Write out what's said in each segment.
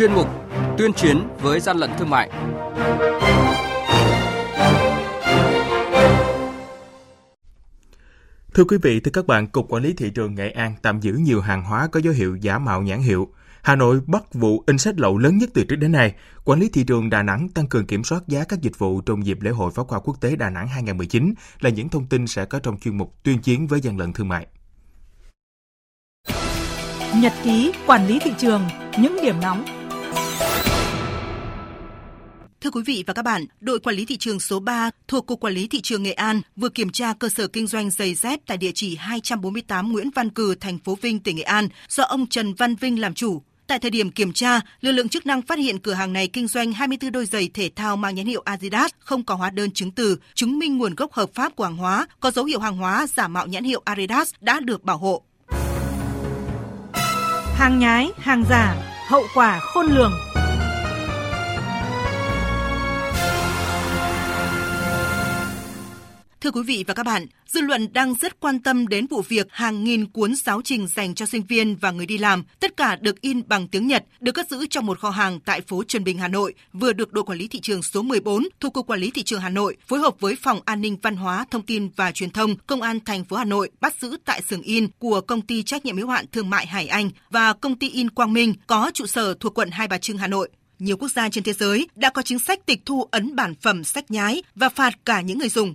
chuyên mục Tuyên chiến với gian lận thương mại. Thưa quý vị, thưa các bạn, Cục Quản lý Thị trường Nghệ An tạm giữ nhiều hàng hóa có dấu hiệu giả mạo nhãn hiệu. Hà Nội bắt vụ in sách lậu lớn nhất từ trước đến nay. Quản lý thị trường Đà Nẵng tăng cường kiểm soát giá các dịch vụ trong dịp lễ hội pháo hoa quốc tế Đà Nẵng 2019 là những thông tin sẽ có trong chuyên mục tuyên chiến với gian lận thương mại. Nhật ký quản lý thị trường, những điểm nóng Thưa quý vị và các bạn, đội quản lý thị trường số 3 thuộc Cục Quản lý Thị trường Nghệ An vừa kiểm tra cơ sở kinh doanh giày dép tại địa chỉ 248 Nguyễn Văn Cừ, thành phố Vinh, tỉnh Nghệ An do ông Trần Văn Vinh làm chủ. Tại thời điểm kiểm tra, lực lượng chức năng phát hiện cửa hàng này kinh doanh 24 đôi giày thể thao mang nhãn hiệu Adidas không có hóa đơn chứng từ, chứng minh nguồn gốc hợp pháp của hàng hóa, có dấu hiệu hàng hóa giả mạo nhãn hiệu Adidas đã được bảo hộ. Hàng nhái, hàng giả, hậu quả khôn lường. Thưa quý vị và các bạn, dư luận đang rất quan tâm đến vụ việc hàng nghìn cuốn giáo trình dành cho sinh viên và người đi làm, tất cả được in bằng tiếng Nhật, được cất giữ trong một kho hàng tại phố Trần Bình, Hà Nội, vừa được đội quản lý thị trường số 14 thuộc Cục Quản lý thị trường Hà Nội phối hợp với Phòng An ninh Văn hóa, Thông tin và Truyền thông, Công an thành phố Hà Nội bắt giữ tại xưởng in của công ty trách nhiệm hữu hạn thương mại Hải Anh và công ty in Quang Minh có trụ sở thuộc quận Hai Bà Trưng, Hà Nội nhiều quốc gia trên thế giới đã có chính sách tịch thu ấn bản phẩm sách nhái và phạt cả những người dùng.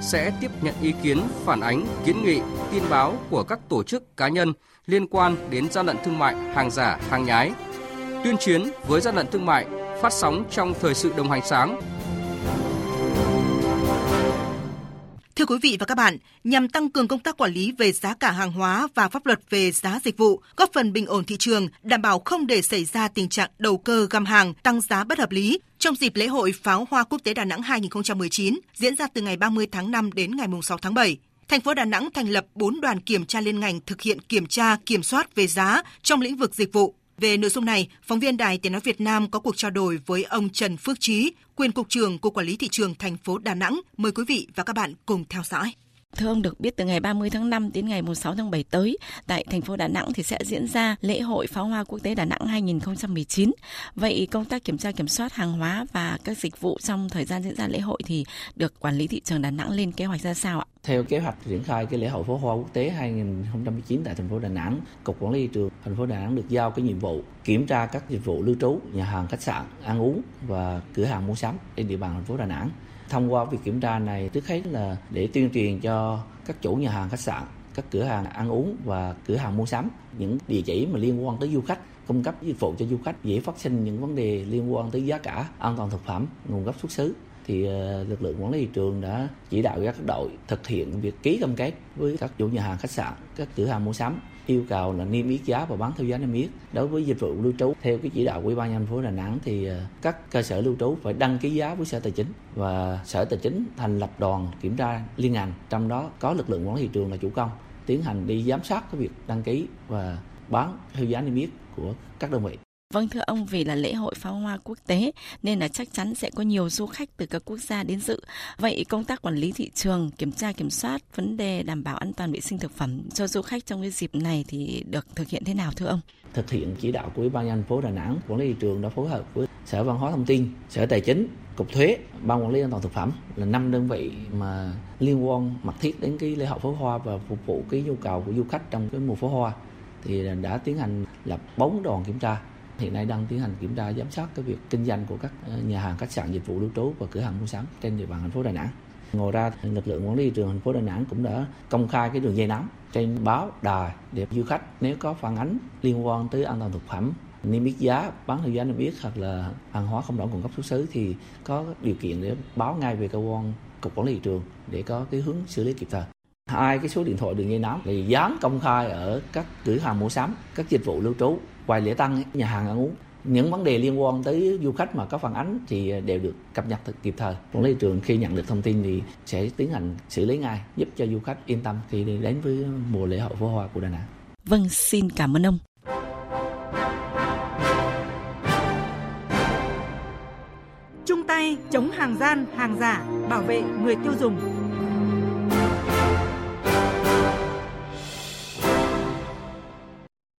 sẽ tiếp nhận ý kiến, phản ánh, kiến nghị, tin báo của các tổ chức cá nhân liên quan đến gian lận thương mại, hàng giả, hàng nhái. Tuyên chiến với gian lận thương mại phát sóng trong thời sự đồng hành sáng Thưa quý vị và các bạn, nhằm tăng cường công tác quản lý về giá cả hàng hóa và pháp luật về giá dịch vụ, góp phần bình ổn thị trường, đảm bảo không để xảy ra tình trạng đầu cơ găm hàng, tăng giá bất hợp lý, trong dịp lễ hội pháo hoa quốc tế Đà Nẵng 2019 diễn ra từ ngày 30 tháng 5 đến ngày 6 tháng 7. Thành phố Đà Nẵng thành lập 4 đoàn kiểm tra liên ngành thực hiện kiểm tra, kiểm soát về giá trong lĩnh vực dịch vụ. Về nội dung này, phóng viên Đài Tiếng Nói Việt Nam có cuộc trao đổi với ông Trần Phước Trí, quyền cục trưởng Cục Quản lý Thị trường thành phố Đà Nẵng. Mời quý vị và các bạn cùng theo dõi. Thưa ông được biết từ ngày 30 tháng 5 đến ngày 6 tháng 7 tới tại thành phố Đà Nẵng thì sẽ diễn ra lễ hội pháo hoa quốc tế Đà Nẵng 2019. Vậy công tác kiểm tra kiểm soát hàng hóa và các dịch vụ trong thời gian diễn ra lễ hội thì được quản lý thị trường Đà Nẵng lên kế hoạch ra sao ạ? Theo kế hoạch triển khai cái lễ hội pháo hoa quốc tế 2019 tại thành phố Đà Nẵng, Cục Quản lý thị trường thành phố Đà Nẵng được giao cái nhiệm vụ kiểm tra các dịch vụ lưu trú, nhà hàng, khách sạn, ăn uống và cửa hàng mua sắm trên địa bàn thành phố Đà Nẵng thông qua việc kiểm tra này trước hết là để tuyên truyền cho các chủ nhà hàng, khách sạn, các cửa hàng ăn uống và cửa hàng mua sắm, những địa chỉ mà liên quan tới du khách, cung cấp dịch vụ cho du khách dễ phát sinh những vấn đề liên quan tới giá cả, an toàn thực phẩm, nguồn gốc xuất xứ thì ờ, lực lượng quản lý thị trường đã chỉ đạo các đội thực hiện việc ký cam kết với các chủ nhà hàng, khách sạn, các cửa hàng mua sắm, yêu cầu là niêm yết giá và bán theo giá niêm yết. Đối với dịch vụ lưu trú, theo cái chỉ đạo của ủy ban nhân phố Đà Nẵng thì ờ, các cơ sở lưu trú phải đăng ký giá với sở tài chính và sở tài chính thành lập đoàn kiểm tra liên ngành, trong đó có lực lượng quản lý thị trường là chủ công, tiến hành đi giám sát cái việc đăng ký và bán theo giá niêm yết của các đơn vị. Vâng thưa ông, vì là lễ hội pháo hoa quốc tế nên là chắc chắn sẽ có nhiều du khách từ các quốc gia đến dự. Vậy công tác quản lý thị trường, kiểm tra kiểm soát vấn đề đảm bảo an toàn vệ sinh thực phẩm cho du khách trong cái dịp này thì được thực hiện thế nào thưa ông? Thực hiện chỉ đạo của Ủy ban nhân phố Đà Nẵng, quản lý thị trường đã phối hợp với Sở Văn hóa Thông tin, Sở Tài chính, Cục Thuế, Ban Quản lý An toàn thực phẩm là năm đơn vị mà liên quan mật thiết đến cái lễ hội pháo hoa và phục vụ cái nhu cầu của du khách trong cái mùa pháo hoa thì đã tiến hành lập bốn đoàn kiểm tra hiện nay đang tiến hành kiểm tra giám sát cái việc kinh doanh của các ờ, nhà hàng khách sạn dịch vụ lưu trú và cửa hàng mua sắm trên địa bàn thành phố Đà Nẵng. Ngoài ra, lực lượng quản lý thị trường thành phố Đà Nẵng cũng đã công khai cái đường dây nóng trên báo đài để du khách nếu có phản ánh liên quan tới an toàn thực phẩm niêm yết giá bán theo giá niêm yết hoặc là hàng hóa không rõ nguồn gốc xuất xứ thì có điều kiện để báo ngay về cơ quan cục quản lý thị trường để có cái hướng xử lý kịp thời hai cái số điện thoại đường dây nóng thì dán công khai ở các cửa hàng mua sắm các dịch vụ lưu trú quầy lễ tăng nhà hàng ăn uống những vấn đề liên quan tới du khách mà có phản ánh thì đều được cập nhật kịp thời. Quản lý trường khi nhận được thông tin thì sẽ tiến hành xử lý ngay, giúp cho du khách yên tâm khi đến với mùa lễ hội pháo hoa của Đà Nẵng. Vâng, xin cảm ơn ông. Chung tay chống hàng gian, hàng giả, bảo vệ người tiêu dùng.